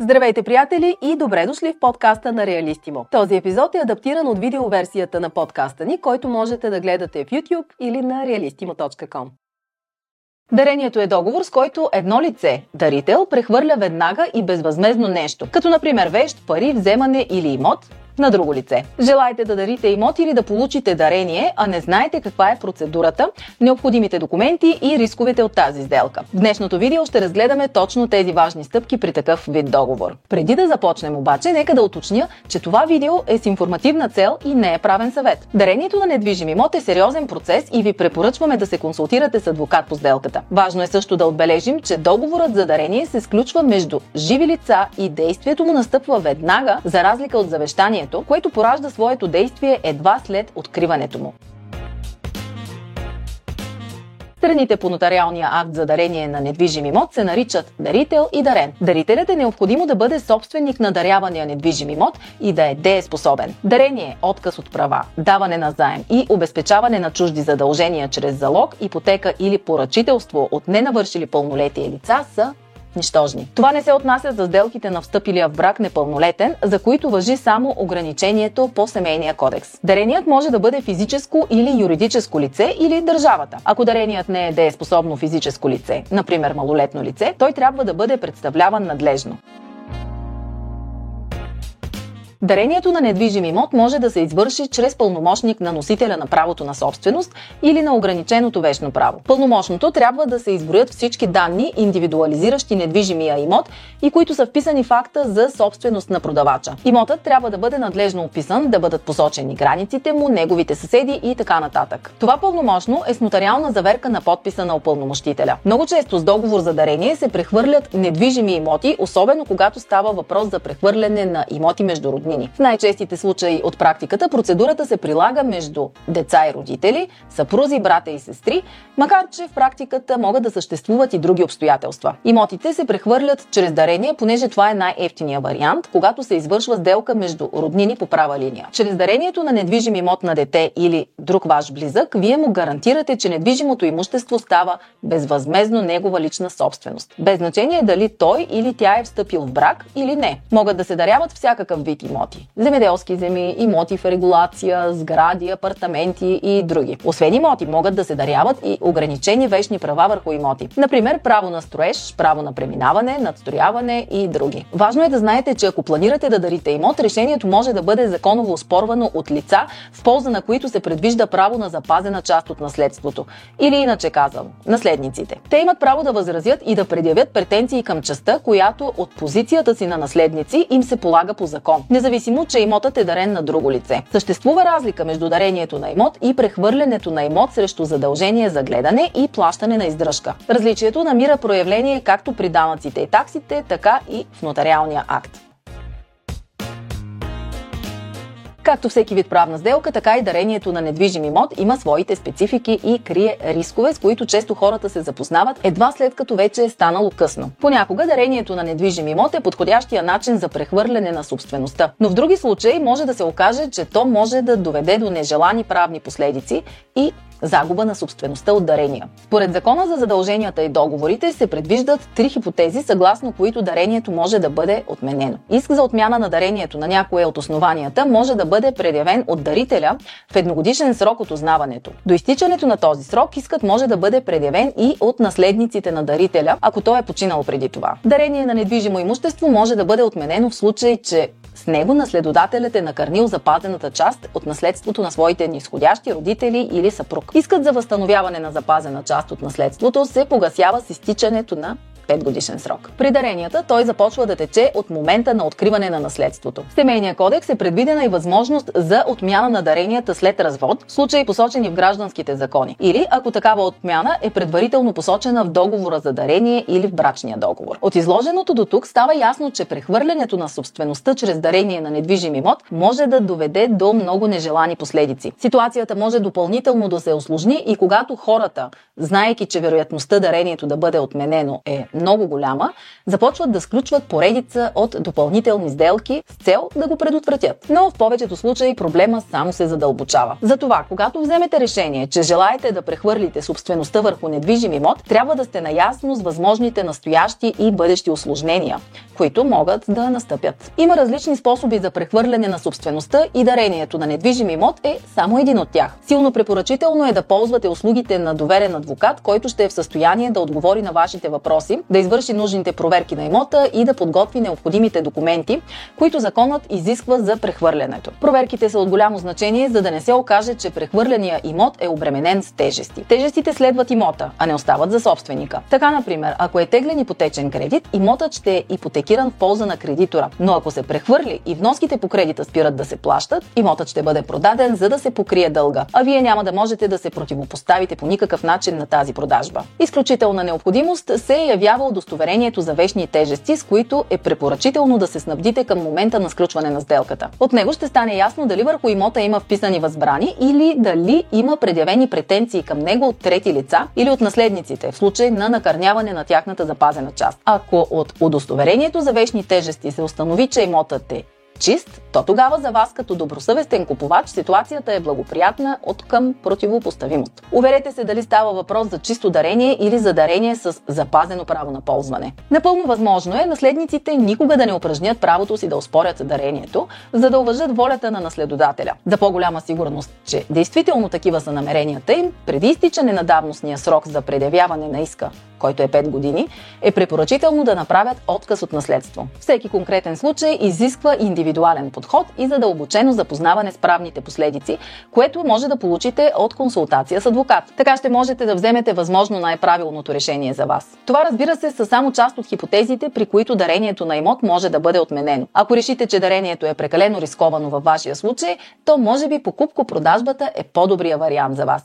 Здравейте, приятели, и добре дошли в подкаста на Реалистимо. Този епизод е адаптиран от видеоверсията на подкаста ни, който можете да гледате в YouTube или на realistimo.com. Дарението е договор, с който едно лице, дарител, прехвърля веднага и безвъзмезно нещо, като например вещ, пари, вземане или имот, на друго лице. Желаете да дарите имот или да получите дарение, а не знаете каква е процедурата, необходимите документи и рисковете от тази сделка. В днешното видео ще разгледаме точно тези важни стъпки при такъв вид договор. Преди да започнем обаче, нека да уточня, че това видео е с информативна цел и не е правен съвет. Дарението на недвижим имот е сериозен процес и ви препоръчваме да се консултирате с адвокат по сделката. Важно е също да отбележим, че договорът за дарение се сключва между живи лица и действието му настъпва веднага, за разлика от завещанието дарението, което поражда своето действие едва след откриването му. Страните по нотариалния акт за дарение на недвижим имот се наричат дарител и дарен. Дарителят е необходимо да бъде собственик на дарявания недвижим имот и да е дееспособен. Дарение, отказ от права, даване на заем и обезпечаване на чужди задължения чрез залог, ипотека или поръчителство от ненавършили пълнолетие лица са нищожни. Това не се отнася за сделките на встъпилия в брак непълнолетен, за които въжи само ограничението по семейния кодекс. Дареният може да бъде физическо или юридическо лице или държавата. Ако дареният не е дееспособно физическо лице, например малолетно лице, той трябва да бъде представляван надлежно. Дарението на недвижим имот може да се извърши чрез пълномощник на носителя на правото на собственост или на ограниченото вечно право. Пълномощното трябва да се изброят всички данни, индивидуализиращи недвижимия имот и които са вписани в акта за собственост на продавача. Имотът трябва да бъде надлежно описан, да бъдат посочени границите му, неговите съседи и така нататък. Това пълномощно е с нотариална заверка на подписа на упълномощителя. Много често с договор за дарение се прехвърлят недвижими имоти, особено когато става въпрос за прехвърляне на имоти между родни години. В най-честите случаи от практиката процедурата се прилага между деца и родители, съпрузи, брата и сестри, макар че в практиката могат да съществуват и други обстоятелства. Имотите се прехвърлят чрез дарение, понеже това е най-ефтиния вариант, когато се извършва сделка между роднини по права линия. Чрез дарението на недвижим имот на дете или друг ваш близък, вие му гарантирате, че недвижимото имущество става безвъзмезно негова лична собственост. Без значение дали той или тя е встъпил в брак или не. Могат да се даряват всякакъв вид имоти имоти. Земеделски земи, имоти в регулация, сгради, апартаменти и други. Освен имоти, могат да се даряват и ограничени вечни права върху имоти. Например, право на строеж, право на преминаване, надстрояване и други. Важно е да знаете, че ако планирате да дарите имот, решението може да бъде законово оспорвано от лица, в полза на които се предвижда право на запазена част от наследството. Или иначе казано, наследниците. Те имат право да възразят и да предявят претенции към частта, която от позицията си на наследници им се полага по закон независимо, че имотът е дарен на друго лице. Съществува разлика между дарението на имот и прехвърлянето на имот срещу задължение за гледане и плащане на издръжка. Различието намира проявление както при данъците и таксите, така и в нотариалния акт. Както всеки вид правна сделка, така и дарението на недвижим имот има своите специфики и крие рискове, с които често хората се запознават едва след като вече е станало късно. Понякога дарението на недвижим имот е подходящия начин за прехвърляне на собствеността, но в други случаи може да се окаже, че то може да доведе до нежелани правни последици и загуба на собствеността от дарения. Според закона за задълженията и договорите се предвиждат три хипотези, съгласно които дарението може да бъде отменено. Иск за отмяна на дарението на някое от основанията може да бъде предявен от дарителя в едногодишен срок от узнаването. До изтичането на този срок искът може да бъде предявен и от наследниците на дарителя, ако той е починал преди това. Дарение на недвижимо имущество може да бъде отменено в случай, че с него наследодателят е накърнил запазената част от наследството на своите нисходящи родители или съпруг. Искът за възстановяване на запазена част от наследството се погасява с изтичането на 5 годишен срок. При даренията той започва да тече от момента на откриване на наследството. В Семейния кодекс е предвидена и възможност за отмяна на даренията след развод, в случаи посочени в гражданските закони, или ако такава отмяна е предварително посочена в договора за дарение или в брачния договор. От изложеното до тук става ясно, че прехвърлянето на собствеността чрез дарение на недвижим имот може да доведе до много нежелани последици. Ситуацията може допълнително да се осложни и когато хората, знаеки, че вероятността дарението да бъде отменено е много голяма, започват да сключват поредица от допълнителни сделки с цел да го предотвратят. Но в повечето случаи проблема само се задълбочава. Затова, когато вземете решение, че желаете да прехвърлите собствеността върху недвижим имот, трябва да сте наясно с възможните настоящи и бъдещи осложнения, които могат да настъпят. Има различни способи за прехвърляне на собствеността и дарението на недвижим имот е само един от тях. Силно препоръчително е да ползвате услугите на доверен адвокат, който ще е в състояние да отговори на вашите въпроси, да извърши нужните проверки на имота и да подготви необходимите документи, които законът изисква за прехвърлянето. Проверките са от голямо значение, за да не се окаже, че прехвърляния имот е обременен с тежести. Тежестите следват имота, а не остават за собственика. Така, например, ако е теглен ипотечен кредит, имотът ще е ипотекиран в полза на кредитора. Но ако се прехвърли и вноските по кредита спират да се плащат, имотът ще бъде продаден, за да се покрие дълга. А вие няма да можете да се противопоставите по никакъв начин на тази продажба. Изключителна необходимост се явява удостоверението за вечни тежести, с които е препоръчително да се снабдите към момента на сключване на сделката. От него ще стане ясно дали върху имота има вписани възбрани или дали има предявени претенции към него от трети лица или от наследниците в случай на накърняване на тяхната запазена част. Ако от удостоверението за вечни тежести се установи, че имотът е чист, то тогава за вас като добросъвестен купувач ситуацията е благоприятна от към противопоставимост. Уверете се дали става въпрос за чисто дарение или за дарение с запазено право на ползване. Напълно възможно е наследниците никога да не упражнят правото си да оспорят дарението, за да уважат волята на наследодателя. За по-голяма сигурност, че действително такива са намеренията им, преди изтичане на давностния срок за предявяване на иска който е 5 години, е препоръчително да направят отказ от наследство. Всеки конкретен случай изисква индивидуален подход и задълбочено запознаване с правните последици, което може да получите от консултация с адвокат. Така ще можете да вземете възможно най-правилното решение за вас. Това разбира се са само част от хипотезите, при които дарението на имот може да бъде отменено. Ако решите, че дарението е прекалено рисковано във вашия случай, то може би покупко-продажбата е по-добрия вариант за вас.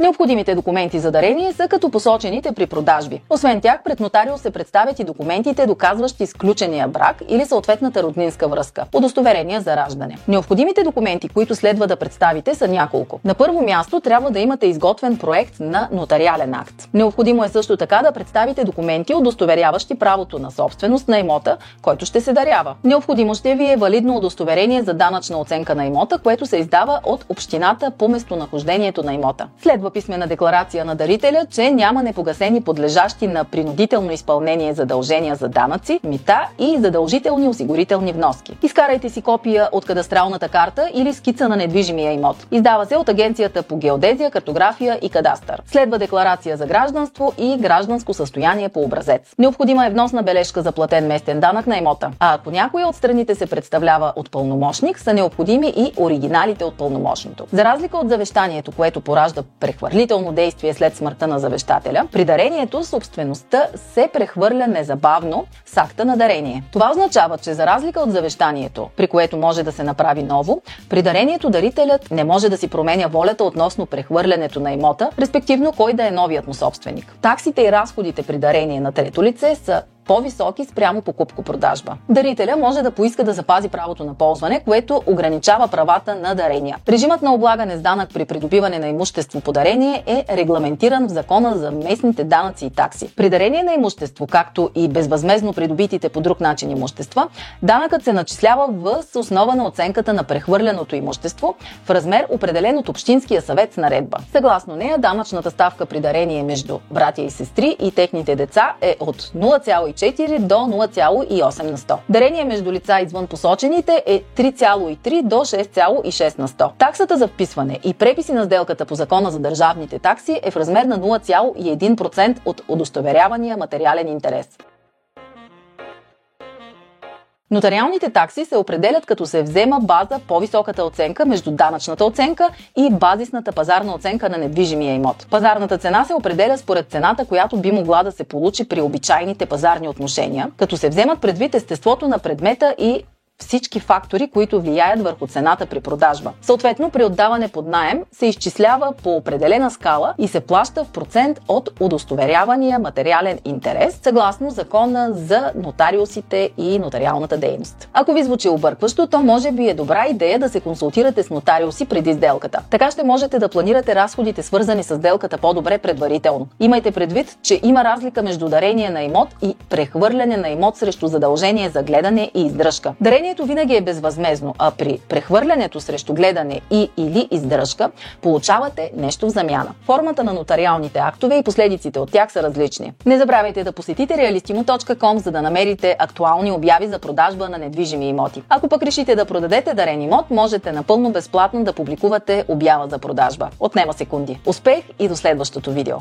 Необходимите документи за дарение са като посочените при продажби. Освен тях, пред нотарио се представят и документите, доказващи изключения брак или съответната роднинска връзка, удостоверения за раждане. Необходимите документи, които следва да представите, са няколко. На първо място трябва да имате изготвен проект на нотариален акт. Необходимо е също така да представите документи, удостоверяващи правото на собственост на имота, който ще се дарява. Необходимо ще ви е валидно удостоверение за данъчна оценка на имота, което се издава от общината по местонахождението на имота. Следва писмена декларация на дарителя, че няма непогасени подлежащи на принудително изпълнение задължения за данъци, мита и задължителни осигурителни вноски. Изкарайте си копия от кадастралната карта или скица на недвижимия имот. Издава се от Агенцията по геодезия, картография и кадастър. Следва декларация за гражданство и гражданско състояние по образец. Необходима е вносна бележка за платен местен данък на имота. А ако някоя от страните се представлява от пълномощник, са необходими и оригиналите от пълномощното. За разлика от завещанието, което поражда прехвърляне прехвърлително действие след смъртта на завещателя, при дарението собствеността се прехвърля незабавно с акта на дарение. Това означава, че за разлика от завещанието, при което може да се направи ново, при дарението дарителят не може да си променя волята относно прехвърлянето на имота, респективно кой да е новият му собственик. Таксите и разходите при дарение на трето лице са по-високи спрямо покупко-продажба. Дарителя може да поиска да запази правото на ползване, което ограничава правата на дарения. Режимът на облагане с данък при придобиване на имущество по дарение е регламентиран в закона за местните данъци и такси. При дарение на имущество, както и безвъзмезно придобитите по друг начин имущества, данъкът се начислява в основа на оценката на прехвърляното имущество в размер определен от Общинския съвет с наредба. Съгласно нея, данъчната ставка при дарение между братя и сестри и техните деца е от 0,4 0,4 до 0,8 на 100. Дарение между лица извън посочените е 3,3 до 6,6 на 100. Таксата за вписване и преписи на сделката по закона за държавните такси е в размер на 0,1% от удостоверявания материален интерес. Нотариалните такси се определят като се взема база по-високата оценка между данъчната оценка и базисната пазарна оценка на недвижимия имот. Пазарната цена се определя според цената, която би могла да се получи при обичайните пазарни отношения, като се вземат предвид естеството на предмета и всички фактори, които влияят върху цената при продажба. Съответно, при отдаване под найем се изчислява по определена скала и се плаща в процент от удостоверявания материален интерес, съгласно закона за нотариусите и нотариалната дейност. Ако ви звучи объркващо, то може би е добра идея да се консултирате с нотариуси преди сделката. Така ще можете да планирате разходите свързани с сделката по-добре предварително. Имайте предвид, че има разлика между дарение на имот и прехвърляне на имот срещу задължение за гледане и издръжка. Дарението винаги е безвъзмезно, а при прехвърлянето срещу гледане и или издръжка получавате нещо в замяна. Формата на нотариалните актове и последиците от тях са различни. Не забравяйте да посетите realistimo.com, за да намерите актуални обяви за продажба на недвижими имоти. Ако пък решите да продадете дарен имот, можете напълно безплатно да публикувате обява за продажба. Отнема секунди. Успех и до следващото видео!